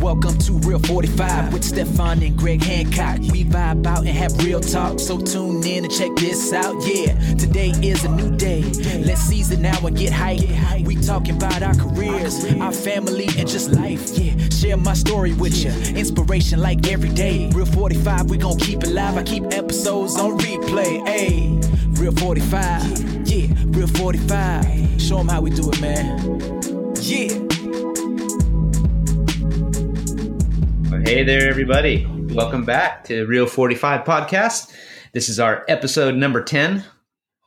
Welcome to Real 45 with Stefan and Greg Hancock. We vibe out and have real talk, so tune in and check this out. Yeah, today is a new day. Let's seize it now and get hype. We talking about our careers, our family, and just life. Yeah, share my story with you. Inspiration like every day. Real 45, we gon' keep it live. I keep episodes on replay. Hey, Real 45. Yeah, Real 45. Show them how we do it, man. Yeah. Hey there, everybody. Welcome back to Real 45 Podcast. This is our episode number 10,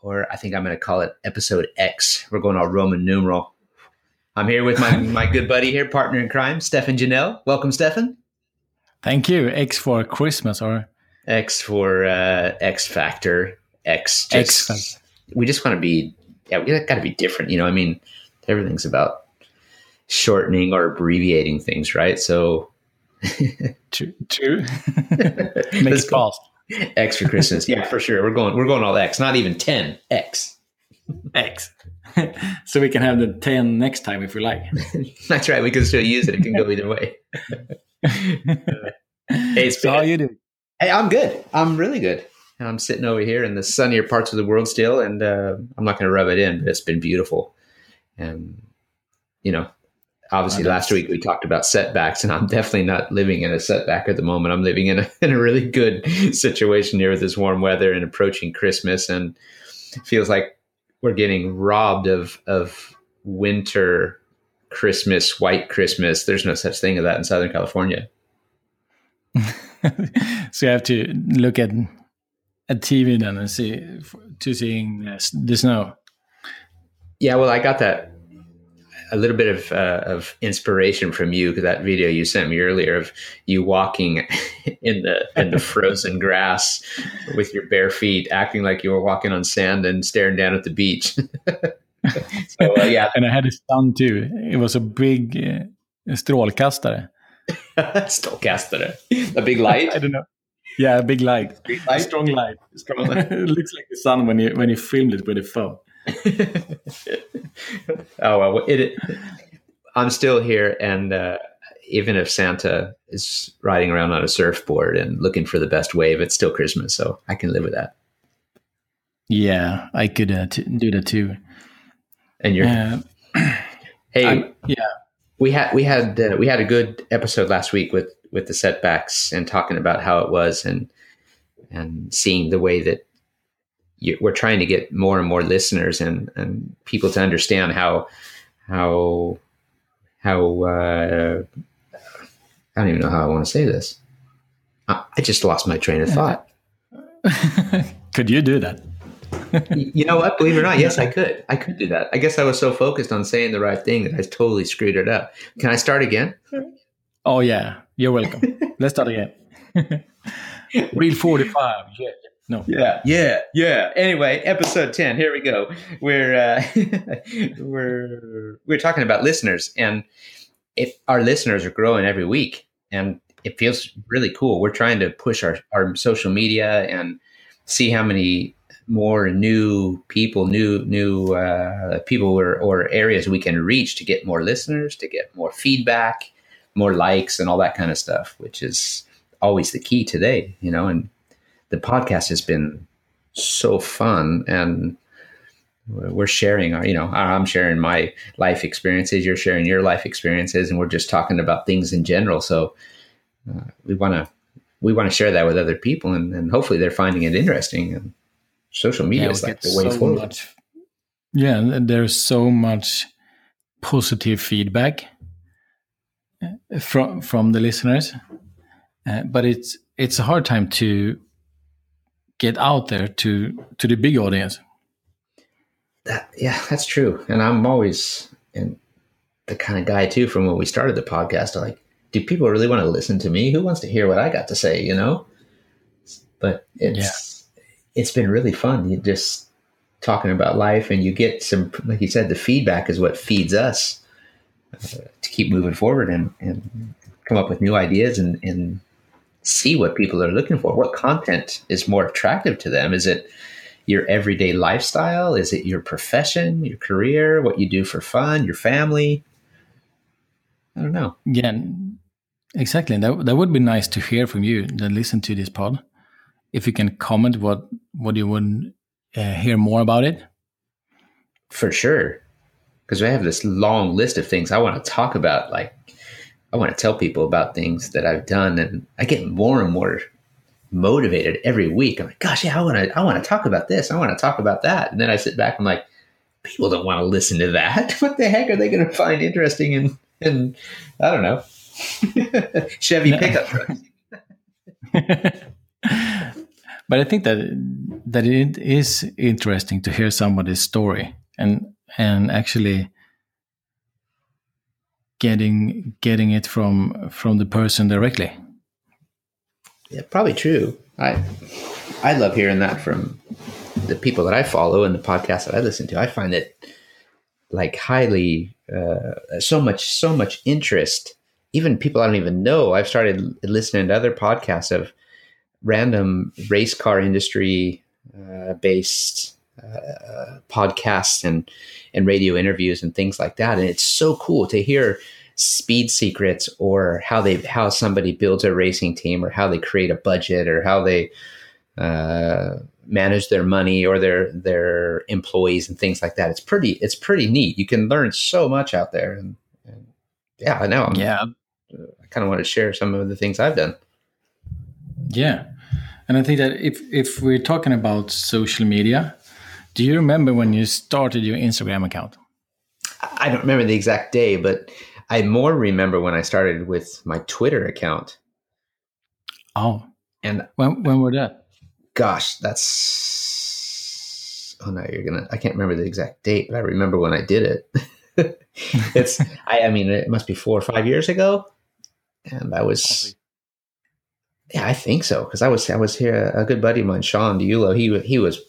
or I think I'm going to call it episode X. We're going all Roman numeral. I'm here with my, my good buddy here, partner in crime, Stefan Janelle. Welcome, Stefan. Thank you. X for Christmas or X for uh, X Factor. X. Just, X. We just want to be, yeah, we got to be different. You know, I mean, everything's about shortening or abbreviating things, right? So true. True. Makes fast. X for Christmas. yeah, for sure. We're going. We're going all X. Not even ten. X. X. so we can have the ten next time if we like. That's right. We can still use it. It can go either way. hey, so how you doing? Hey, I'm good. I'm really good. I'm sitting over here in the sunnier parts of the world still, and uh, I'm not going to rub it in, but it's been beautiful. And you know, obviously last week we talked about setbacks and i'm definitely not living in a setback at the moment. I'm living in a, in a really good situation here with this warm weather and approaching christmas and feels like we're getting robbed of of winter christmas white christmas. There's no such thing as that in southern california. So you have to look at at tv then and see to seeing the snow. Yeah well i got that a little bit of uh, of inspiration from you because that video you sent me earlier of you walking in the in the frozen grass with your bare feet, acting like you were walking on sand and staring down at the beach. so uh, yeah, and I had a son too. It was a big uh, strålkastare. strålkastare, a big light. I don't know. Yeah, a big light, big light? strong light. Strong light. it looks like the sun when you when you filmed it with a phone. oh well, it, it, I'm still here, and uh, even if Santa is riding around on a surfboard and looking for the best wave, it's still Christmas, so I can live with that. Yeah, I could uh, t- do that too. And you're, uh, hey, I'm, yeah, we had we had uh, we had a good episode last week with with the setbacks and talking about how it was and and seeing the way that we're trying to get more and more listeners and, and people to understand how how how uh, I don't even know how I want to say this. I, I just lost my train of thought. could you do that? you know what? Believe it or not, yes, I could. I could do that. I guess I was so focused on saying the right thing that I totally screwed it up. Can I start again? Oh yeah, you're welcome. Let's start again. Real forty-five. Yeah. No. Yeah. Yeah. Yeah. Anyway, episode 10. Here we go. We're uh, we're we're talking about listeners and if our listeners are growing every week and it feels really cool. We're trying to push our, our social media and see how many more new people, new new uh, people or, or areas we can reach to get more listeners, to get more feedback, more likes, and all that kind of stuff, which is always the key today, you know. And the podcast has been so fun and we're sharing our you know i'm sharing my life experiences you're sharing your life experiences and we're just talking about things in general. So uh, we want to we want to share that with other people and, and, hopefully they're finding it interesting and social media yeah, is like the way so forward. much, yeah there's so much positive feedback uh, from from the listeners uh, but it's it's a hard time to get out there to to the big audience. That, yeah, that's true. And I'm always in the kind of guy too. From when we started the podcast, I'm like, do people really want to listen to me? Who wants to hear what I got to say? You know. But it's yeah. it's been really fun. You just talking about life, and you get some, like you said, the feedback is what feeds us uh, to keep moving forward and and come up with new ideas and and see what people are looking for. What content is more attractive to them? Is it your everyday lifestyle? Is it your profession, your career, what you do for fun, your family? I don't know. Yeah, exactly. That that would be nice to hear from you that listen to this pod. If you can comment what what you would uh, hear more about it. For sure, because we have this long list of things I want to talk about. Like, I want to tell people about things that I've done, and I get more and more motivated every week. I'm like, gosh, yeah, I want to, I want to talk about this. I want to talk about that. And then I sit back. I'm like, people don't want to listen to that. what the heck are they going to find interesting in, in I don't know, Chevy pickup trucks? but I think that that it is interesting to hear somebody's story and and actually getting getting it from from the person directly. Yeah, probably true. I I love hearing that from the people that I follow and the podcasts that I listen to. I find it like highly uh, so much so much interest. Even people I don't even know. I've started listening to other podcasts of random race car industry uh, based uh, podcasts and and radio interviews and things like that. And it's so cool to hear speed secrets or how they how somebody builds a racing team or how they create a budget or how they uh, manage their money or their their employees and things like that. It's pretty it's pretty neat. You can learn so much out there, and, and yeah, I know. I'm, yeah, I kind of want to share some of the things I've done. Yeah, and I think that if if we're talking about social media, do you remember when you started your Instagram account? I don't remember the exact day, but I more remember when I started with my Twitter account. Oh, and when when were that? Gosh, that's oh no, you're gonna. I can't remember the exact date, but I remember when I did it. it's I, I mean, it must be four or five years ago, and I was. Yeah, I think so because I was I was here. A good buddy of mine, Sean Diulo, he he was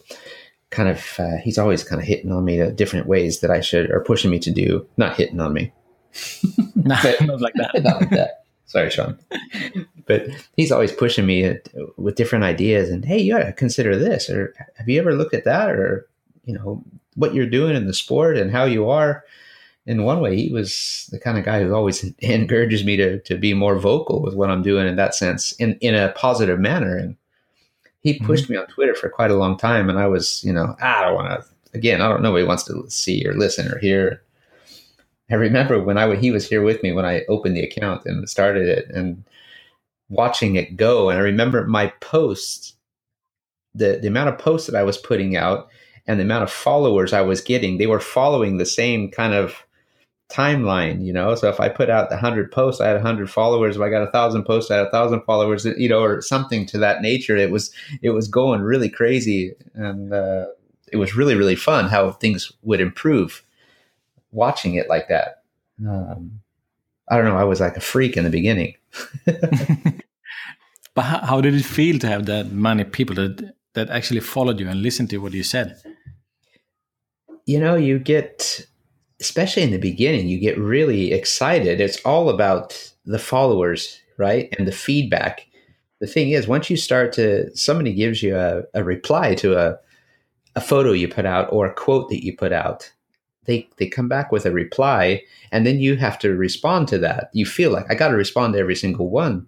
kind of uh, he's always kind of hitting on me to different ways that I should or pushing me to do. Not hitting on me, not, not like that. not like that. Sorry, Sean. but he's always pushing me at, with different ideas and hey, you got to consider this or have you ever looked at that or you know what you're doing in the sport and how you are. In one way, he was the kind of guy who always encourages me to to be more vocal with what I'm doing in that sense, in in a positive manner. And he pushed mm-hmm. me on Twitter for quite a long time, and I was, you know, I don't want to. Again, I don't know what he wants to see or listen or hear. I remember when I he was here with me when I opened the account and started it, and watching it go. And I remember my posts, the the amount of posts that I was putting out, and the amount of followers I was getting. They were following the same kind of timeline, you know. So if I put out the hundred posts, I had hundred followers. If I got a thousand posts, I had a thousand followers, you know, or something to that nature. It was it was going really crazy, and uh, it was really really fun how things would improve watching it like that. Um, I don't know. I was like a freak in the beginning. but how, how did it feel to have that many people that that actually followed you and listened to what you said? You know, you get especially in the beginning, you get really excited. It's all about the followers, right? And the feedback. The thing is, once you start to, somebody gives you a, a reply to a, a photo you put out or a quote that you put out, they, they come back with a reply and then you have to respond to that. You feel like I got to respond to every single one.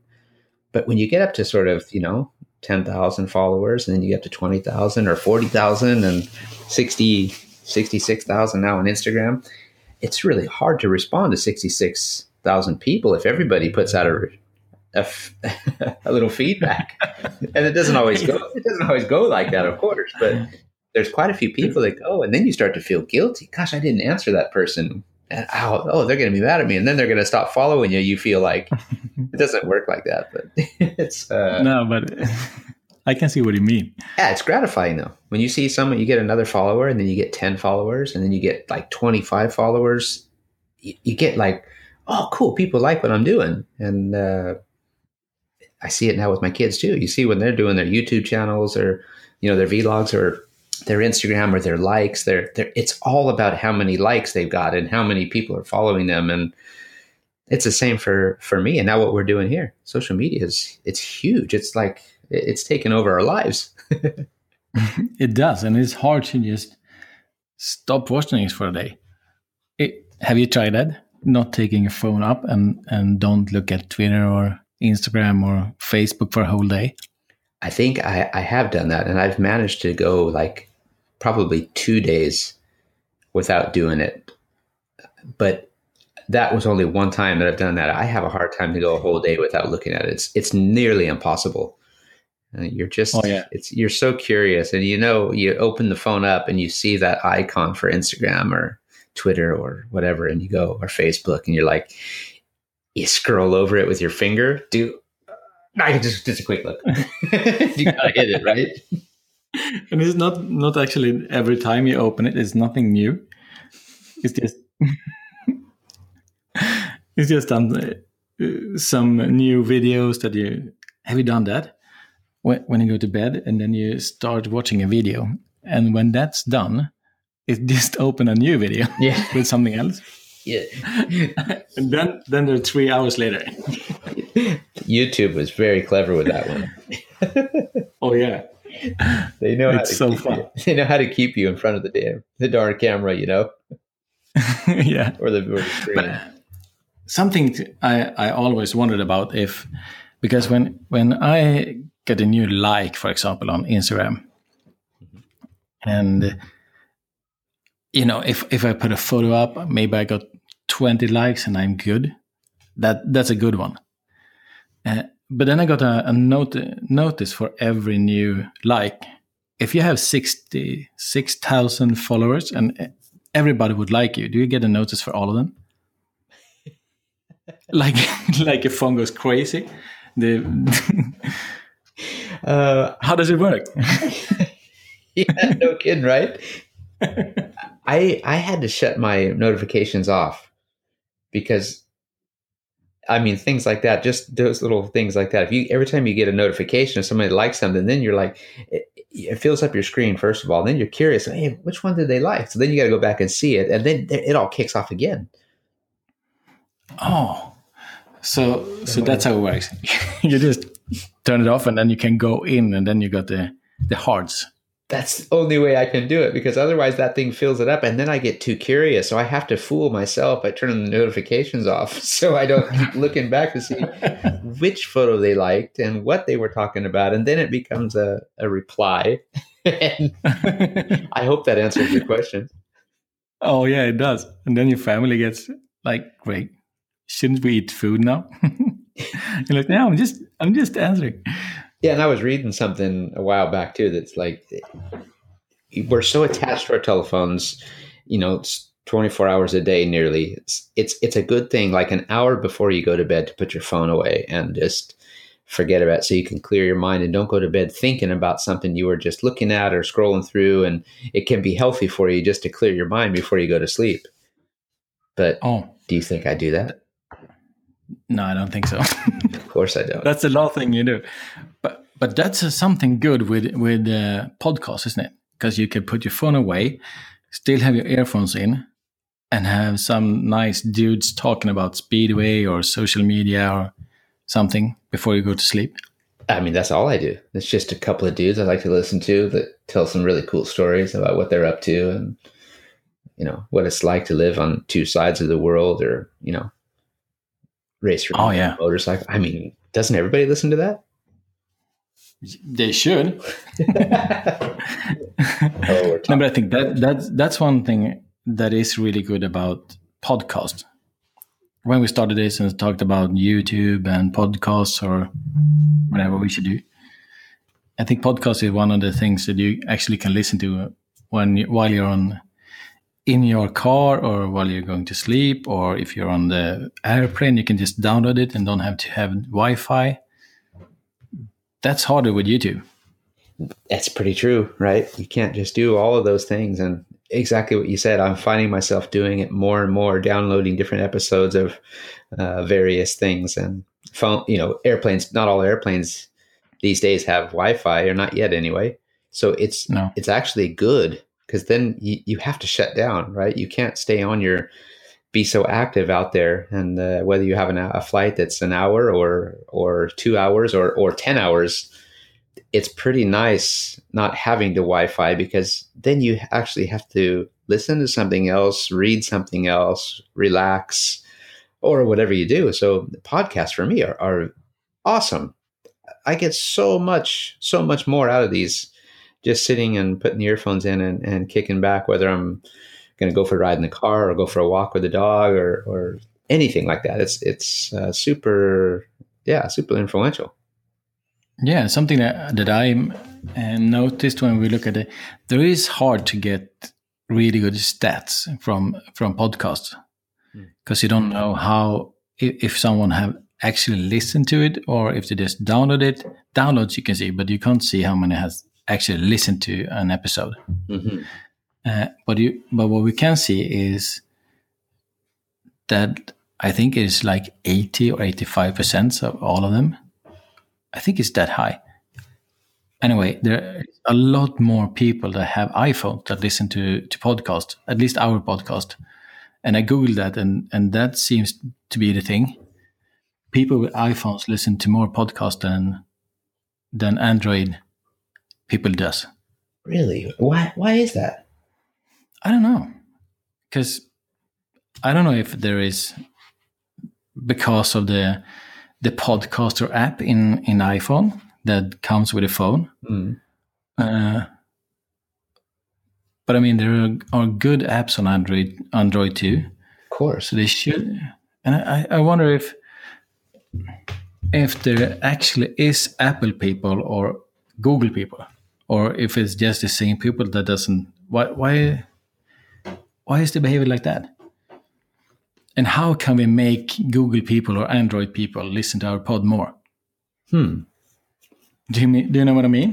But when you get up to sort of, you know, 10,000 followers and then you get to 20,000 or 40,000 and 60, 66,000 now on Instagram, it's really hard to respond to 66,000 people if everybody puts out a, a, a little feedback. and it doesn't always go it doesn't always go like that, of course, but there's quite a few people that go and then you start to feel guilty. Gosh, I didn't answer that person. And, oh, oh, they're going to be mad at me, and then they're going to stop following you. You feel like it doesn't work like that, but it's uh, no, but I can see what you mean. Yeah, it's gratifying though. When you see someone, you get another follower, and then you get 10 followers, and then you get like 25 followers. You, you get like, oh, cool, people like what I'm doing. And uh, I see it now with my kids too. You see when they're doing their YouTube channels or, you know, their vlogs or their Instagram or their likes, they're, they're, it's all about how many likes they've got and how many people are following them. And it's the same for, for me. And now what we're doing here, social media is, it's huge. It's like, it's taken over our lives. it does, and it's hard to just stop watching it for a day. It, have you tried that? not taking your phone up and and don't look at Twitter or Instagram or Facebook for a whole day? I think I, I have done that, and I've managed to go like probably two days without doing it. But that was only one time that I've done that. I have a hard time to go a whole day without looking at it. It's it's nearly impossible. You're just Oh, yeah. it's you're so curious, and you know you open the phone up and you see that icon for Instagram or Twitter or whatever, and you go or Facebook, and you're like, you scroll over it with your finger. Do I can just just a quick look. you gotta hit it right. And it's not not actually every time you open it. It's nothing new. It's just it's just um, uh, some new videos that you have you done that when when you go to bed and then you start watching a video and when that's done, it just open a new video Yeah, with something else yeah. and then then they're three hours later. YouTube was very clever with that one. Oh yeah, They know how It's to so keep fun. you. They know how to keep you in front of the damn the darn camera, you know, yeah. or the, or the screen. But something I always wondered about if because when when I get a new like, for example, on Instagram, and you know if if I put a photo up, maybe I got twenty likes and I'm good. That that's a good one. Uh, but then I got a, a note, notice for every new like. If you have sixty six thousand followers and everybody would like you, do you get a notice for all of them? like like your phone goes crazy. The Uh, how does it work? yeah, no kidding, right? I I had to shut my notifications off because I mean things like that, just those little things like that. If you every time you get a notification of somebody likes something, then you're like it, it fills up your screen first of all. Then you're curious, hey, which one did they like? So then you got to go back and see it, and then it all kicks off again. Oh, so so that's how it works. you just turn it off, and then you can go in, and then you got the the hearts. That's the only way I can do it because otherwise that thing fills it up and then I get too curious. So I have to fool myself by turning the notifications off so I don't keep looking back to see which photo they liked and what they were talking about. And then it becomes a, a reply. and I hope that answers your question. oh yeah, it does. And then your family gets like, "Great, shouldn't we eat food now?" You're like, "No, I'm just I'm just answering." Yeah, and I was reading something a while back too that's like we're so attached to our telephones, you know, it's 24 hours a day nearly. It's it's it's a good thing like an hour before you go to bed to put your phone away and just forget about it so you can clear your mind and don't go to bed thinking about something you were just looking at or scrolling through and it can be healthy for you just to clear your mind before you go to sleep. But Oh do you think I do that? No, I don't think so. Of course I don't. that's the last thing you do. But but that's uh, something good with with uh, podcasts, isn't it? Because you can put your phone away, still have your earphones in, and have some nice dudes talking about speedway or social media or something before you go to sleep. I mean, that's all I do. It's just a couple of dudes I like to listen to that tell some really cool stories about what they're up to and, you know, what it's like to live on two sides of the world or, you know, race around Oh, yeah. motorcycle. I mean, doesn't everybody listen to that? They should. Oh, No, but I think that that's that's one thing that is really good about podcast. When we started this and talked about YouTube and podcasts or whatever we should do, I think podcast is one of the things that you actually can listen to when while you're on in your car or while you're going to sleep or if you're on the airplane, you can just download it and don't have to have Wi-Fi. That's harder with YouTube. That's pretty true, right? You can't just do all of those things. And exactly what you said, I'm finding myself doing it more and more, downloading different episodes of uh, various things and phone, you know, airplanes. Not all airplanes these days have Wi-Fi, or not yet anyway. So it's No. it's actually good because then you, you have to shut down, right? You can't stay on your be so active out there, and uh, whether you have an, a flight that's an hour or or two hours or or ten hours, it's pretty nice not having the Wi-Fi because then you actually have to listen to something else, read something else, relax, or whatever you do. So podcasts for me are, are awesome. I get so much, so much more out of these just sitting and putting the earphones in and, and kicking back, whether I'm going to go for a ride in the car or go for a walk with the dog or, or anything like that. It's, it's uh, super, yeah, super influential. Yeah, something that, that I noticed when we look at it, there is hard to get really good stats from from podcasts because mm. you don't know how if, if someone have actually listened to it or if they just download it. Downloads you can see, but you can't see how many has actually listen to an episode. Mm-hmm. Uh, but you, but what we can see is that I think it is like eighty or eighty-five percent of all of them. I think it's that high. Anyway, there are a lot more people that have iPhones that listen to to podcast, at least our podcast. And I googled that, and and that seems to be the thing. People with iPhones listen to more podcasts than than Android people does. Really? Why? Why is that? I don't know, because I don't know if there is because of the the podcaster app in in iPhone that comes with a phone. Mm. Uh, but I mean, there are, are, good apps on Android Android too. Of course, so they should. And I, I wonder if if there actually is Apple people or Google people, or if it's just the same people that doesn't. Why why why is the behavior like that? And how can we make Google people or Android people listen to our pod more? Hmm. Do you mean, do you know what I mean?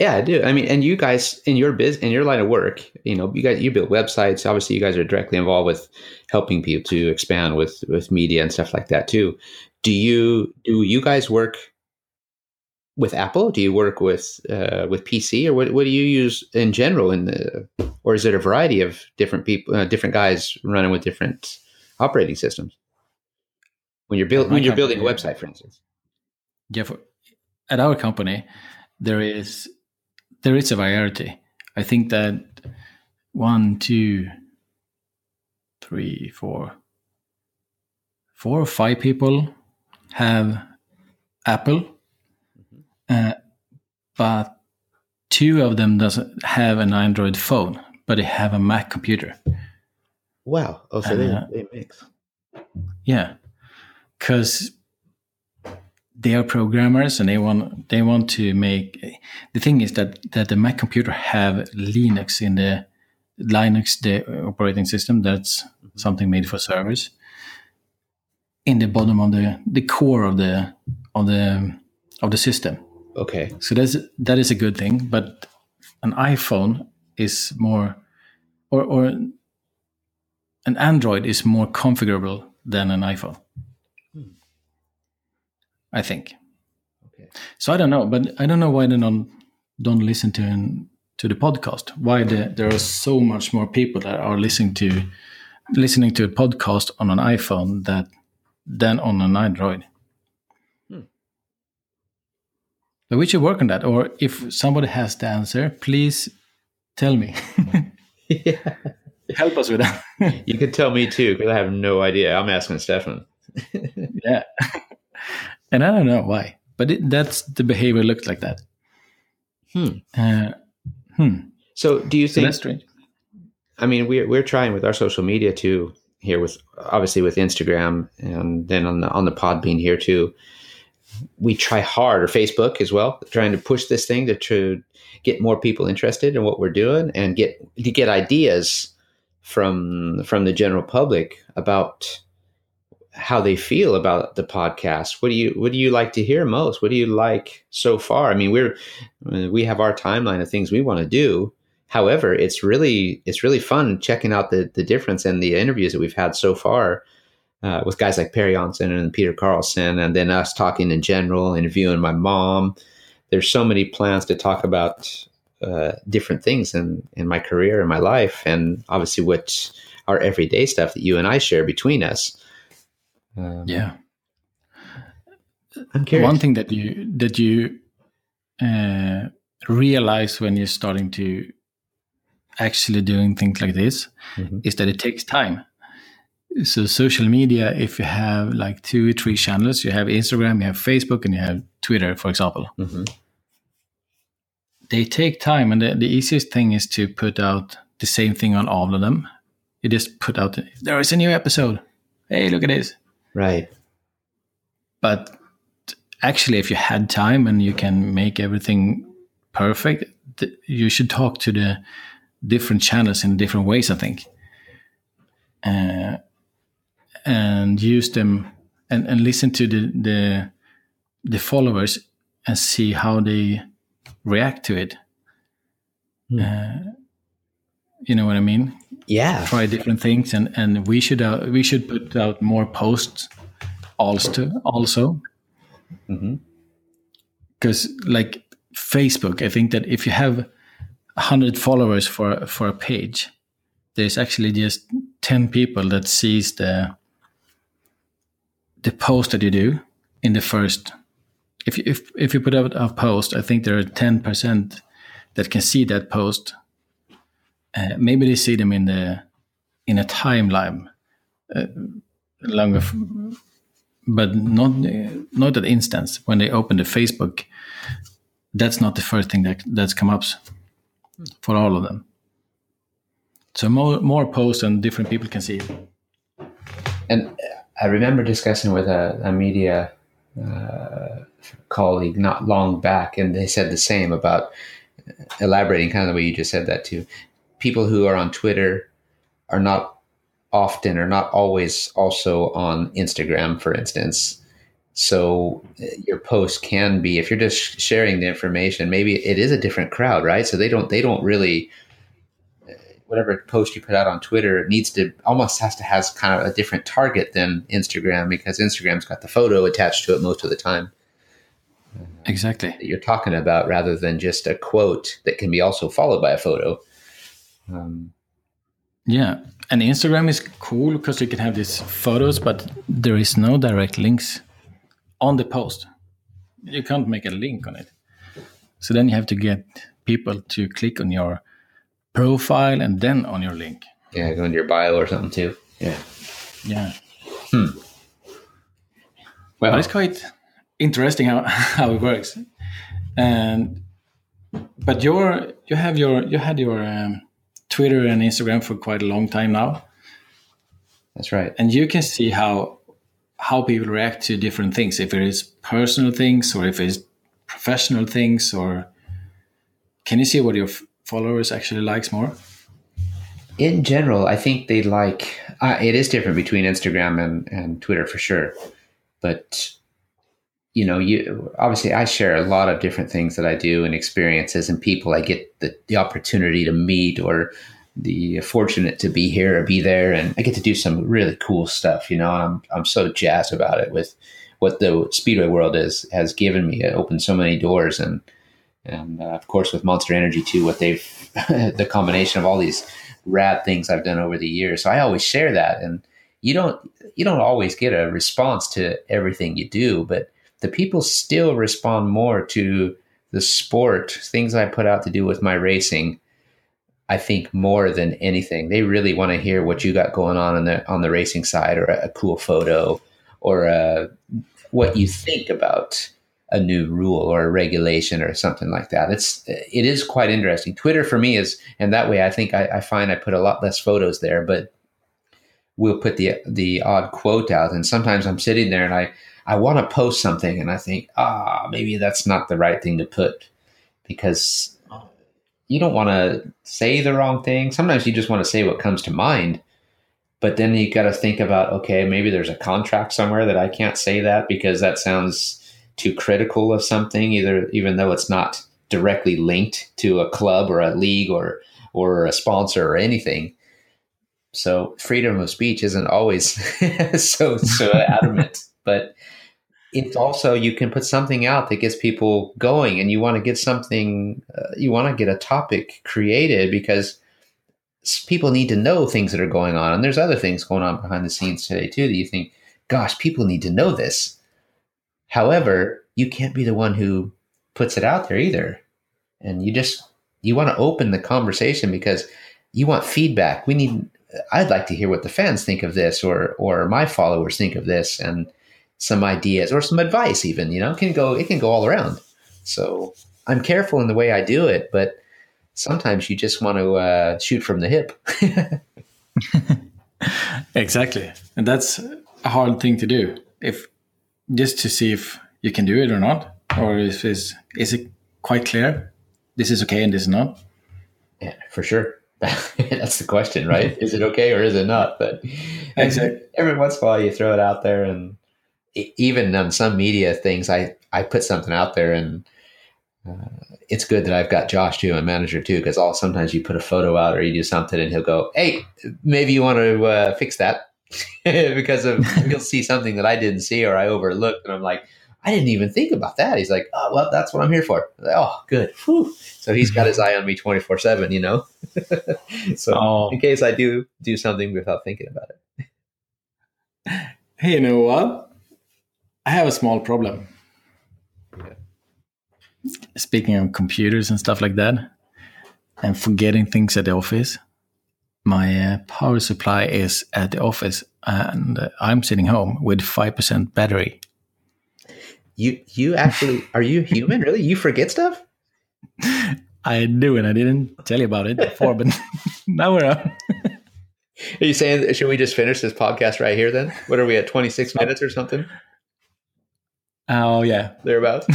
Yeah, I do. I mean, and you guys in your biz in your line of work, you know, you guys you build websites. Obviously, you guys are directly involved with helping people to expand with with media and stuff like that too. Do you do you guys work with Apple? Do you work with uh, with PC, or what, what do you use in general? In the or is it a variety of different people, uh, different guys running with different operating systems when you're building when you're building a website, for instance? Yeah, for, at our company, there is there is a variety. I think that one, two, three, four, four or five people have Apple, but two of them doesn't have an Android phone, but they have a Mac computer. Wow. Oh, so uh, they, they mix. Yeah. Because they are programmers and they want they want to make the thing is that that the Mac computer have Linux in the Linux the operating system that's mm-hmm. something made for servers in the bottom of the the core of the of the of the system. Okay. So that's that is a good thing, but an iPhone is more or or an Android is more configurable than an iPhone. Hmm. I think. Okay. So I don't know, but I don't know why they don't don't listen to an, to the podcast. Why the, there are so much more people that are listening to listening to a podcast on an iPhone that than on an Android. Hmm. But we should work on that. Or if somebody has the answer, please tell me. yeah help us with that. you could tell me too, because I have no idea. I'm asking Stefan. yeah, and I don't know why, but it, that's the behavior looks like that. Hmm. Uh, hmm. So, do you think? So that's strange. I mean, we're we're trying with our social media too here with obviously with Instagram and then on the on the Podbean here too. We try hard, or Facebook as well, trying to push this thing to, to get more people interested in what we're doing and get to get ideas from from the general public about how they feel about the podcast. What do you what do you like to hear most? What do you like so far? I mean, we're we have our timeline of things we want to do. However, it's really it's really fun checking out the the difference in the interviews that we've had so far uh, with guys like Per Jonsson and Peter Karlsson, and then us talking in general, interviewing my mom. There's so many plans to talk about uh, different things in in my career and my life, and obviously what our everyday stuff that you and I share between us. Um, yeah, I'm curious. One thing that you that you uh, realize when you're starting to actually doing things like this mm-hmm. is that it takes time. So social media, if you have like two or three channels, you have Instagram, you have Facebook, and you have Twitter, for example. hmm They take time, and the, the easiest thing is to put out the same thing on all of them. You just put out there is a new episode. Hey, look at this. Right. But actually, if you had time and you can make everything perfect, th- you should talk to the different channels in different ways. I think, uh, and use them and, and listen to the, the the followers and see how they react to it. Uh, you know what I mean? Yeah. try different things and and we should uh, we should put out more posts also also because like facebook i think that if you have 100 followers for for a page there's actually just 10 people that sees the the post that you do in the first if you, if if you put out a post i think there are 10% that can see that post. Uh, maybe they see them in the in a timeline uh, longer but not not at instance. When they open the facebook that's not the first thing that that's come up for all of them. So more more posts and different people can see it. And I remember discussing with a, a media uh, colleague not long back, and they said the same about elaborating kind of the way you just said that too. People who are on Twitter are not often or not always also on Instagram, for instance. So uh, your post can be if you're just sharing the information, maybe it is a different crowd, right? So they don't they don't really whatever post you put out on Twitter it needs to almost has to has kind of a different target than Instagram because Instagram's got the photo attached to it most of the time. Exactly. That you're talking about rather than just a quote that can be also followed by a photo. Um, yeah. And instagram is cool because you can have these photos but there is no direct links on the post. You can't make a link on it. So then you have to get people to click on your profile and then on your link yeah, go into your bio or something too. Yeah. yeah Well, but it's quite interesting how, how it works and but your you have your you had your um, twitter and instagram for quite a long time now that's right. and you can see how how people react to different things if it is personal things or if it's professional things or can you see what your f- followers actually likes more in general, I think they like uh, it is different between Instagram and, and Twitter for sure. But you know, you obviously I share a lot of different things that I do and experiences and people I get the, the opportunity to meet or the fortunate to be here or be there and I get to do some really cool stuff, you know, and I'm I'm so jazzed about it with what the speedway world is has given me. It opened so many doors and and uh, of course with Monster Energy too, what they've the combination of all these rad things I've done over the years. So I always share that, and you don't you don't always get a response to everything you do, but the people still respond more to the sport things I put out to do with my racing. I think more than anything, they really want to hear what you got going on on the on the racing side, or a, a cool photo, or uh, what you think about a new rule or a regulation or something like that. It's it is quite interesting. Twitter for me is, and that way I think I, I find I put a lot less photos there, but we'll put the the odd quote out, and sometimes I'm sitting there and I I want to post something, and I think ah maybe that's not the right thing to put because you don't want to say the wrong thing. Sometimes you just want to say what comes to mind. But then you got to think about okay, maybe there's a contract somewhere that I can't say that because that sounds too critical of something, either even though it's not directly linked to a club or a league or or a sponsor or anything. So freedom of speech isn't always so so adamant, but it's also you can put something out that gets people going, and you want to get something, uh, you want to get a topic created because people need to know things that are going on, and there's other things going on behind the scenes today too that you think, gosh, people need to know this However, you can't be the one who puts it out there either. And you just you want to open the conversation because you want feedback. We need I'd like to hear what the fans think of this, or or my followers think of this, and some ideas or some advice. Even you know, can go it can go all around. So I'm careful in the way I do it, but sometimes you just want to uh, shoot from the hip. exactly, and that's a hard thing to do. If just to see if you can do it or not, or if is is it quite clear? This is okay and this is not. Yeah, for sure. That's the question, right? is it okay or is it not? But exactly. every once in a while, you throw it out there, and even on some media things, I I put something out there, and uh, it's good that I've got Josh too, my manager too, because all sometimes you put a photo out or you do something, and he'll go, "Hey, maybe you want to uh, fix that." because of he'll see something that I didn't see or I overlooked, and I'm like, I didn't even think about that. He's like, oh, well, that's what I'm here for. Like, oh, good. Whew. So he's got his eye on me 24 seven, you know? so oh. in case I do do something without thinking about it. Hey, you know what? I have a small problem. Yeah. Speaking of computers and stuff like that, and forgetting things at the office, my uh, power supply is at the office and uh, I'm sitting home with 5% battery you you actually are you human? Really? You forget stuff? I do, and I didn't tell you about it before, but now we're up. Are you saying should we just finish this podcast right here then? What are we at? Twenty six minutes or something? Oh yeah, thereabouts.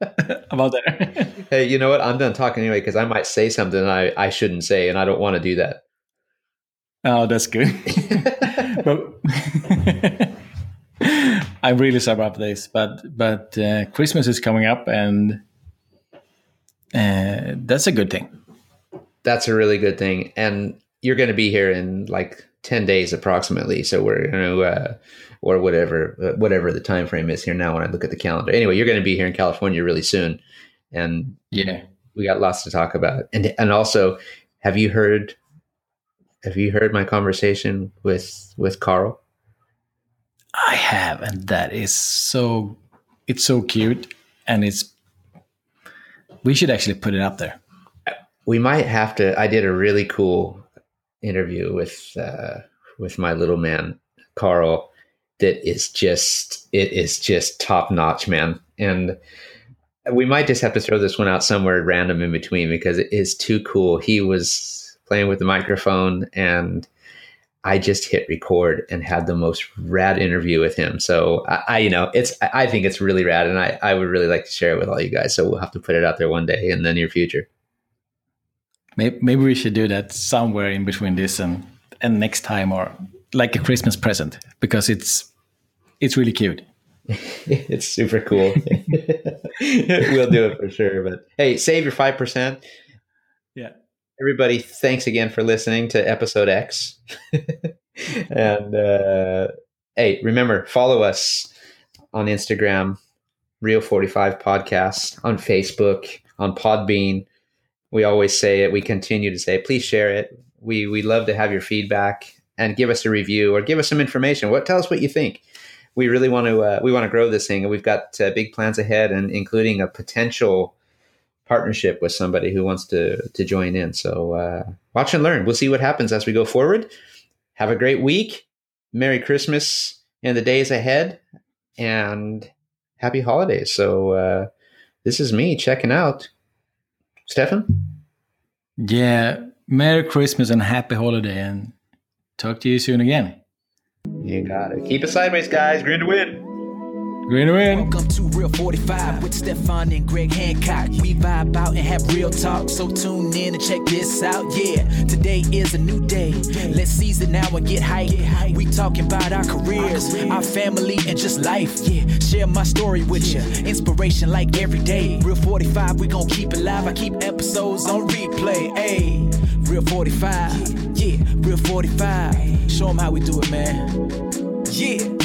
about there. hey, you know what? I'm done talking anyway because I might say something I I shouldn't say, and I don't want to do that. Oh, that's good. but I'm really sorry about this, but but uh, Christmas is coming up, and uh, that's a good thing. That's a really good thing, and you're going to be here in like ten days approximately. So we're going to, uh, or whatever, uh, whatever the time frame is here now. When I look at the calendar, anyway, you're going to be here in California really soon, and yeah, we got lots to talk about. And and also, have you heard? Have you heard my conversation with with Carl? I have, and that is so. It's so cute, and it's. We should actually put it up there. We might have to. I did a really cool interview with uh, with my little man Carl. That is just it is just top notch, man, and we might just have to throw this one out somewhere random in between because it is too cool. He was playing with the microphone and I just hit record and had the most rad interview with him. So I, I, you know, it's I think it's really rad, and I I would really like to share it with all you guys. So we'll have to put it out there one day in the near future. Maybe, maybe we should do that somewhere in between this and and next time, or like a Christmas present, because it's it's really cute. it's super cool. we'll do it for sure. But hey, save your five percent. Everybody, thanks again for listening to episode X. and uh, hey, remember, follow us on Instagram, Real 45 Podcast, on Facebook, on Podbean. We always say it, we continue to say it. Please share it. We, we love to have your feedback and give us a review or give us some information. What Tell us what you think. We really want to uh, we want to grow this thing, and we've got uh, big plans ahead, and including a potential partnership with somebody who wants to to join in. So uh, watch and learn. We'll see what happens as we go forward. Have a great week. Merry Christmas in the days ahead, and happy holidays. So uh, this is me checking out. Stefan. Yeah, Merry Christmas and happy holiday, and talk to you soon again. You got it. Keep it sideways, guys. Green to win. Green. Welcome to Real 45 with Stefan and Greg Hancock. We vibe out and have real talk, so tune in and check this out. Yeah, today is a new day. Let's seize it now and get hype. We talking about our careers, our family, and just life. Yeah, share my story with you. Inspiration like every day. Real 45, we gon' keep it live. I keep episodes on replay. Hey, Real 45. Yeah, Real 45. Show them how we do it, man. Yeah.